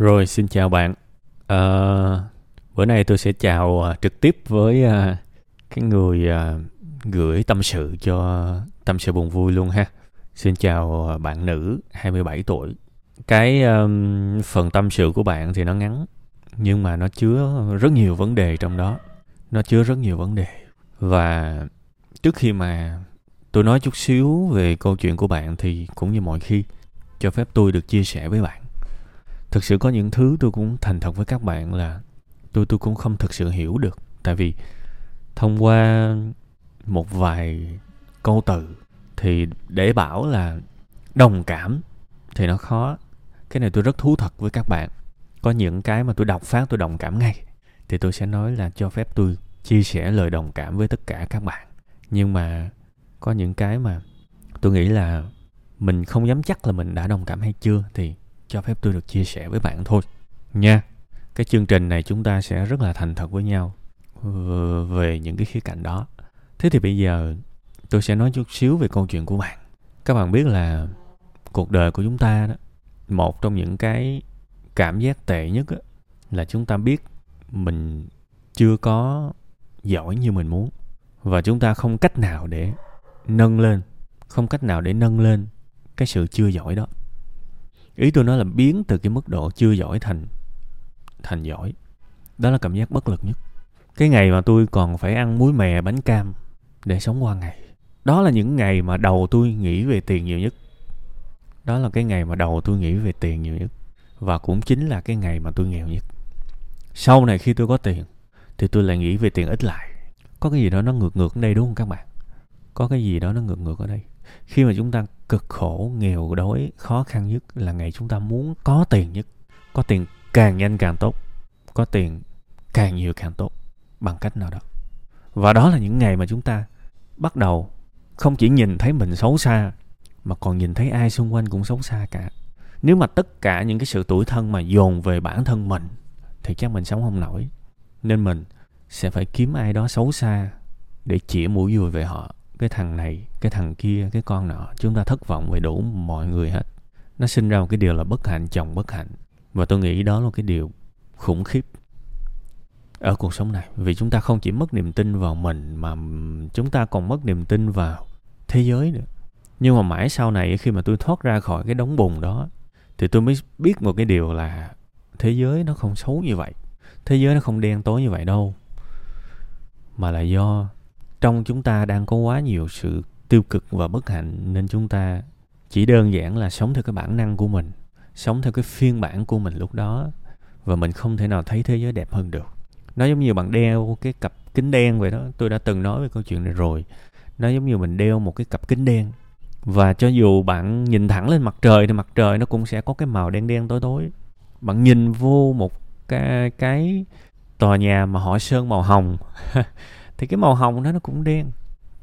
Rồi xin chào bạn. À, bữa nay tôi sẽ chào ờ, trực tiếp với à, cái người à, gửi tâm sự cho tâm sự buồn vui luôn ha. Xin chào bạn nữ 27 tuổi. Cái um, phần tâm sự của bạn thì nó ngắn nhưng mà nó chứa rất nhiều vấn đề trong đó. Nó chứa rất nhiều vấn đề. Và trước khi mà tôi nói chút xíu về câu chuyện của bạn thì cũng như mọi khi cho phép tôi được chia sẻ với bạn thực sự có những thứ tôi cũng thành thật với các bạn là tôi tôi cũng không thực sự hiểu được. Tại vì thông qua một vài câu từ thì để bảo là đồng cảm thì nó khó. Cái này tôi rất thú thật với các bạn. Có những cái mà tôi đọc phát, tôi đồng cảm ngay thì tôi sẽ nói là cho phép tôi chia sẻ lời đồng cảm với tất cả các bạn. Nhưng mà có những cái mà tôi nghĩ là mình không dám chắc là mình đã đồng cảm hay chưa thì cho phép tôi được chia sẻ với bạn thôi. Nha cái chương trình này chúng ta sẽ rất là thành thật với nhau ờ, về những cái khía cạnh đó. Thế thì bây giờ tôi sẽ nói chút xíu về câu chuyện của bạn. Các bạn biết là cuộc đời của chúng ta đó một trong những cái cảm giác tệ nhất đó, là chúng ta biết mình chưa có giỏi như mình muốn. Và chúng ta không cách nào để nâng lên không cách nào để nâng lên cái sự chưa giỏi đó ý tôi nói là biến từ cái mức độ chưa giỏi thành thành giỏi. Đó là cảm giác bất lực nhất. Cái ngày mà tôi còn phải ăn muối mè bánh cam để sống qua ngày. Đó là những ngày mà đầu tôi nghĩ về tiền nhiều nhất. Đó là cái ngày mà đầu tôi nghĩ về tiền nhiều nhất. Và cũng chính là cái ngày mà tôi nghèo nhất. Sau này khi tôi có tiền, thì tôi lại nghĩ về tiền ít lại. Có cái gì đó nó ngược ngược ở đây đúng không các bạn? Có cái gì đó nó ngược ngược ở đây khi mà chúng ta cực khổ, nghèo, đói, khó khăn nhất là ngày chúng ta muốn có tiền nhất. Có tiền càng nhanh càng tốt, có tiền càng nhiều càng tốt, bằng cách nào đó. Và đó là những ngày mà chúng ta bắt đầu không chỉ nhìn thấy mình xấu xa, mà còn nhìn thấy ai xung quanh cũng xấu xa cả. Nếu mà tất cả những cái sự tuổi thân mà dồn về bản thân mình, thì chắc mình sống không nổi. Nên mình sẽ phải kiếm ai đó xấu xa để chĩa mũi dùi về họ cái thằng này, cái thằng kia, cái con nọ chúng ta thất vọng về đủ mọi người hết. Nó sinh ra một cái điều là bất hạnh, chồng bất hạnh. Và tôi nghĩ đó là cái điều khủng khiếp ở cuộc sống này. Vì chúng ta không chỉ mất niềm tin vào mình, mà chúng ta còn mất niềm tin vào thế giới nữa. Nhưng mà mãi sau này, khi mà tôi thoát ra khỏi cái đống bùn đó, thì tôi mới biết một cái điều là thế giới nó không xấu như vậy. Thế giới nó không đen tối như vậy đâu. Mà là do trong chúng ta đang có quá nhiều sự tiêu cực và bất hạnh, nên chúng ta chỉ đơn giản là sống theo cái bản năng của mình, sống theo cái phiên bản của mình lúc đó, và mình không thể nào thấy thế giới đẹp hơn được. Nó giống như bạn đeo cái cặp kính đen vậy đó, tôi đã từng nói về câu chuyện này rồi. Nó giống như mình đeo một cái cặp kính đen, và cho dù bạn nhìn thẳng lên mặt trời thì mặt trời nó cũng sẽ có cái màu đen đen tối tối. Bạn nhìn vô một cái cái tòa nhà mà họ sơn màu hồng thì cái màu hồng đó nó cũng đen.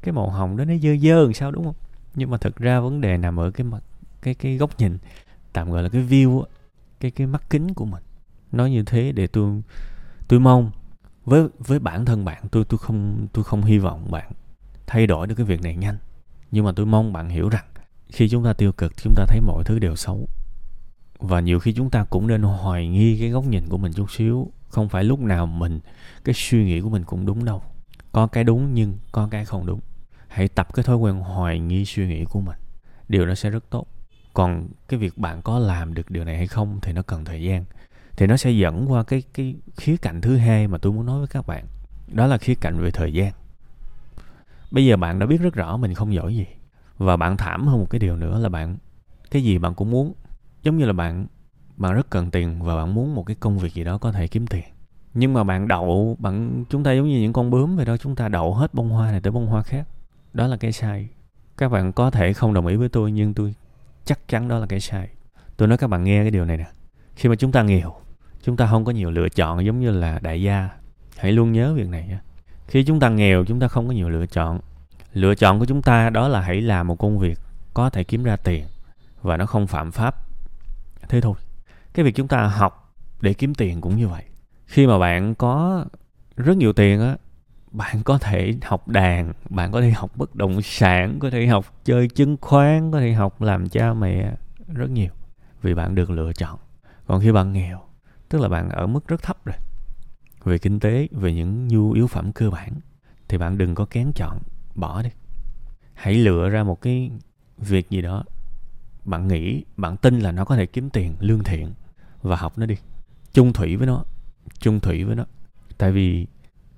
Cái màu hồng đó nó dơ dơ làm sao đúng không? Nhưng mà thực ra vấn đề nằm ở cái mặt, cái cái góc nhìn, tạm gọi là cái view cái cái mắt kính của mình. Nói như thế để tôi tôi mong với với bản thân bạn, tôi tôi không tôi không hy vọng bạn thay đổi được cái việc này nhanh. Nhưng mà tôi mong bạn hiểu rằng khi chúng ta tiêu cực chúng ta thấy mọi thứ đều xấu. Và nhiều khi chúng ta cũng nên hoài nghi cái góc nhìn của mình chút xíu. Không phải lúc nào mình, cái suy nghĩ của mình cũng đúng đâu có cái đúng nhưng có cái không đúng. Hãy tập cái thói quen hoài nghi suy nghĩ của mình. Điều đó sẽ rất tốt. Còn cái việc bạn có làm được điều này hay không thì nó cần thời gian. Thì nó sẽ dẫn qua cái cái khía cạnh thứ hai mà tôi muốn nói với các bạn. Đó là khía cạnh về thời gian. Bây giờ bạn đã biết rất rõ mình không giỏi gì. Và bạn thảm hơn một cái điều nữa là bạn, cái gì bạn cũng muốn. Giống như là bạn bạn rất cần tiền và bạn muốn một cái công việc gì đó có thể kiếm tiền nhưng mà bạn đậu, bạn, chúng ta giống như những con bướm vậy đó chúng ta đậu hết bông hoa này tới bông hoa khác. Đó là cái sai. Các bạn có thể không đồng ý với tôi, nhưng tôi chắc chắn đó là cái sai. Tôi nói các bạn nghe cái điều này nè. Khi mà chúng ta nghèo, chúng ta không có nhiều lựa chọn giống như là đại gia. Hãy luôn nhớ việc này nhé. Khi chúng ta nghèo, chúng ta không có nhiều lựa chọn. Lựa chọn của chúng ta đó là hãy làm một công việc có thể kiếm ra tiền, và nó không phạm pháp. Thế thôi. Cái việc chúng ta học để kiếm tiền cũng như vậy khi mà bạn có rất nhiều tiền á, bạn có thể học đàn, bạn có thể học bất động sản, có thể học chơi chứng khoán, có thể học làm cha mẹ rất nhiều vì bạn được lựa chọn. Còn khi bạn nghèo, tức là bạn ở mức rất thấp rồi, về kinh tế, về những nhu yếu phẩm cơ bản, thì bạn đừng có kén chọn, bỏ đi. Hãy lựa ra một cái việc gì đó, bạn nghĩ, bạn tin là nó có thể kiếm tiền lương thiện và học nó đi, chung thủy với nó chung thủy với nó. Tại vì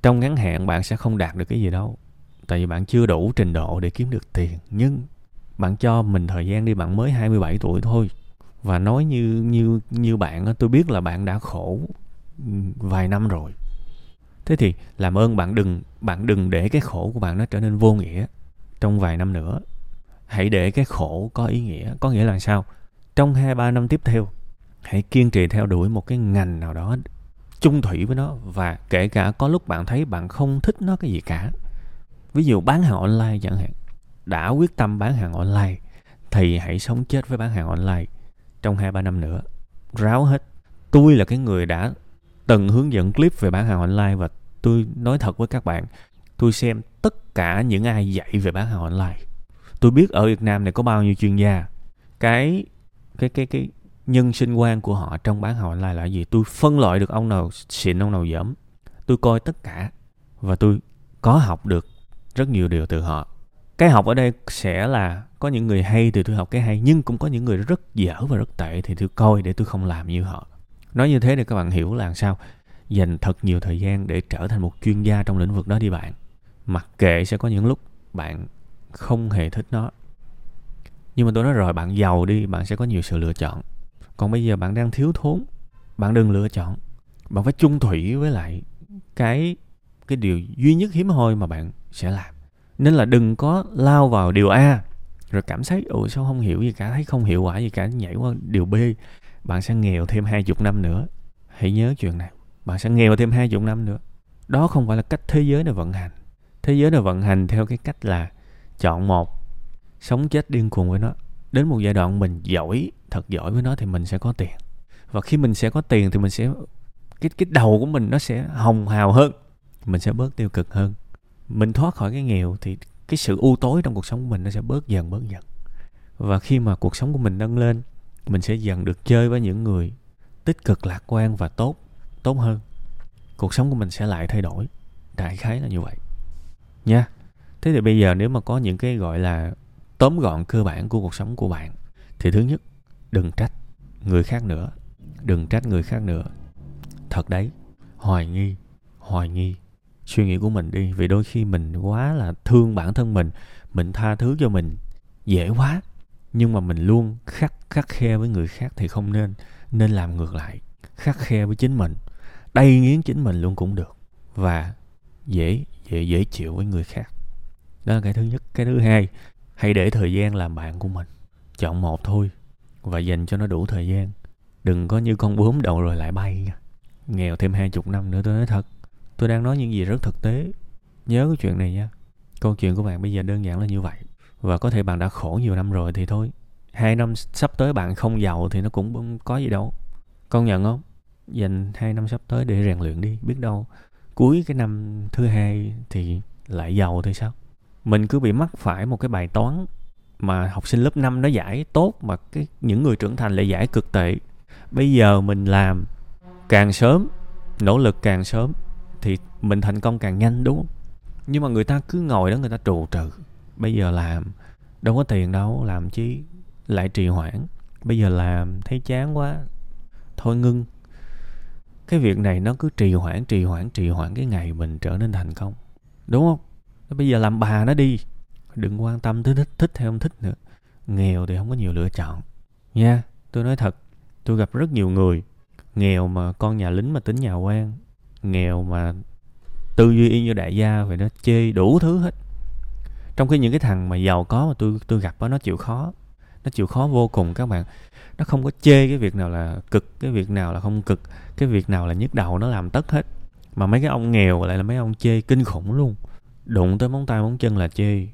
trong ngắn hạn bạn sẽ không đạt được cái gì đâu. Tại vì bạn chưa đủ trình độ để kiếm được tiền. Nhưng bạn cho mình thời gian đi, bạn mới 27 tuổi thôi. Và nói như như như bạn tôi biết là bạn đã khổ ừ, vài năm rồi. Thế thì làm ơn bạn đừng bạn đừng để cái khổ của bạn nó trở nên vô nghĩa trong vài năm nữa. Hãy để cái khổ có ý nghĩa. Có nghĩa là sao? Trong hai, ba năm tiếp theo, hãy kiên trì theo đuổi một cái ngành nào đó chung thủy với nó, và kể cả có lúc bạn thấy bạn không thích nó cái gì cả. Ví dụ bán hàng online chẳng hạn, đã quyết tâm bán hàng online, thì hãy sống chết với bán hàng online trong hai, ba năm nữa. Ráo hết. Tôi là cái người đã từng hướng dẫn clip về bán hàng online và tôi nói thật với các bạn, tôi xem tất cả những ai dạy về bán hàng online. Tôi biết ở Việt Nam này có bao nhiêu chuyên gia. Cái cái cái cái nhân sinh quan của họ trong bán hàng online là gì? Tôi phân loại được ông nào xịn, ông nào dởm. Tôi coi tất cả và tôi có học được rất nhiều điều từ họ. Cái học ở đây sẽ là có những người hay thì tôi học cái hay, nhưng cũng có những người rất dở và rất tệ thì tôi coi để tôi không làm như họ. Nói như thế để các bạn hiểu là sao? Dành thật nhiều thời gian để trở thành một chuyên gia trong lĩnh vực đó đi bạn. Mặc kệ sẽ có những lúc bạn không hề thích nó. Nhưng mà tôi nói rồi, bạn giàu đi, bạn sẽ có nhiều sự lựa chọn còn bây giờ bạn đang thiếu thốn, bạn đừng lựa chọn. Bạn phải chung thủy với lại cái cái điều duy nhất hiếm hoi mà bạn sẽ làm. Nên là đừng có lao vào điều a, rồi cảm thấy, ồ, sao không hiểu gì cả, thấy không hiệu quả gì cả, nhảy qua điều b. Bạn sẽ nghèo thêm hai chục năm nữa. Hãy nhớ chuyện này, bạn sẽ nghèo thêm hai chục năm nữa. Đó không phải là cách thế giới này vận hành. Thế giới này vận hành theo cái cách là chọn một, sống chết điên cuồng với nó. Đến một giai đoạn mình giỏi thật giỏi với nó thì mình sẽ có tiền. Và khi mình sẽ có tiền thì mình sẽ, cái cái đầu của mình nó sẽ hồng hào hơn, mình sẽ bớt tiêu cực hơn. Mình thoát khỏi cái nghèo thì cái sự u tối trong cuộc sống của mình nó sẽ bớt dần bớt dần. Và khi mà cuộc sống của mình nâng lên, mình sẽ dần được chơi với những người tích cực, lạc quan và tốt tốt hơn. Cuộc sống của mình sẽ lại thay đổi. Đại khái là như vậy. Nha. Thế thì bây giờ nếu mà có những cái gọi là tóm gọn cơ bản của cuộc sống của bạn, thì thứ nhất đừng trách người khác nữa. Đừng trách người khác nữa. Thật đấy, hoài nghi hoài nghi. Suy nghĩ của mình đi, vì đôi khi mình quá là thương bản thân mình mình tha thứ cho mình, dễ quá. Nhưng mà mình luôn khắc khắc khe với người khác thì không nên nên làm ngược lại, khắc khe với chính mình, đầy nghiến chính mình luôn cũng được và dễ dễ dễ chịu với người khác. Đó là cái thứ nhất. Cái thứ hai, hãy để thời gian làm bạn của mình. Chọn một thôi và dành cho nó đủ thời gian. Đừng có như con bướm đầu rồi lại bay. Nha nghèo thêm hai chục năm nữa tôi nói thật. Tôi đang nói những gì rất thực tế. Nhớ cái chuyện này nha. Câu chuyện của bạn bây giờ đơn giản là như vậy. Và có thể bạn đã khổ nhiều năm rồi thì thôi. Hai năm sắp tới bạn không giàu thì nó cũng có gì đâu. Công nhận không? Dành hai năm sắp tới để rèn luyện đi. Biết đâu, cuối cái năm thứ hai thì lại giàu thì sao? Mình cứ bị mắc phải một cái bài toán mà học sinh lớp 5 nó giải tốt mà cái, những người trưởng thành lại giải cực tệ. Bây giờ mình làm càng sớm, nỗ lực càng sớm thì mình thành công càng nhanh, đúng không? Nhưng mà người ta cứ ngồi đó người ta trù trừ. Bây giờ làm, đâu có tiền đâu, làm chi? Lại trì hoãn. Bây giờ làm, thấy chán quá, thôi ngưng. Cái việc này nó cứ trì hoãn trì hoãn trì hoãn cái ngày mình trở nên thành công. Đúng không? Bây giờ làm bà nó đi đừng quan tâm tới thích thích hay không thích nữa. Nghèo thì không có nhiều lựa chọn. Nha, tôi nói thật, tôi gặp rất nhiều người, nghèo mà con nhà lính mà tính nhà quan, nghèo mà tư duy y như đại gia vậy đó, chê đủ thứ hết. Trong khi những cái thằng mà giàu có mà tôi tôi gặp đó nó chịu khó, nó chịu khó vô cùng các bạn. Nó không có chê cái việc nào là cực, cái việc nào là không cực, cái việc nào là nhức đầu, nó làm tất hết. Mà mấy cái ông nghèo lại là mấy ông chê kinh khủng luôn. Đụng tới móng tay móng chân là chê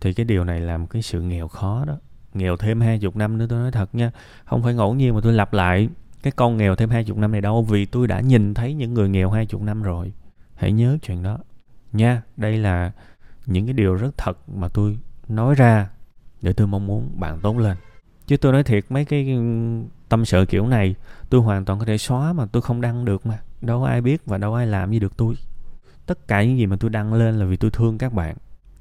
thì cái điều này làm cái sự nghèo khó đó. Nghèo thêm hai chục năm nữa, tôi nói thật nha, không phải ngẫu nhiên mà tôi lặp lại, cái con nghèo thêm hai chục năm này đâu, vì tôi đã nhìn thấy những người nghèo hai chục năm rồi. Hãy nhớ chuyện đó. Nha, đây là những cái điều rất thật mà tôi nói ra để tôi mong muốn bạn tốt lên. Chứ tôi nói thiệt, mấy cái ừ, tâm sự kiểu này, tôi hoàn toàn có thể xóa mà tôi không đăng được mà. Đâu có ai biết và đâu có ai làm gì được tôi. Tất cả những gì mà tôi đăng lên là vì tôi thương các bạn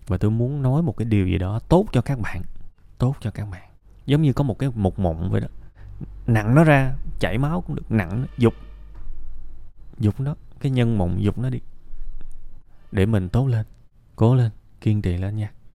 và tôi muốn nói một cái điều gì đó tốt cho các bạn. Tốt cho các bạn. Giống như có một cái một mộng vậy đó. Nặng nó ra, chảy máu cũng được. Nặng dục. Dục nó. Cái nhân mộng dục nó đi. Để mình tốt lên. Cố lên. Kiên trì lên nha.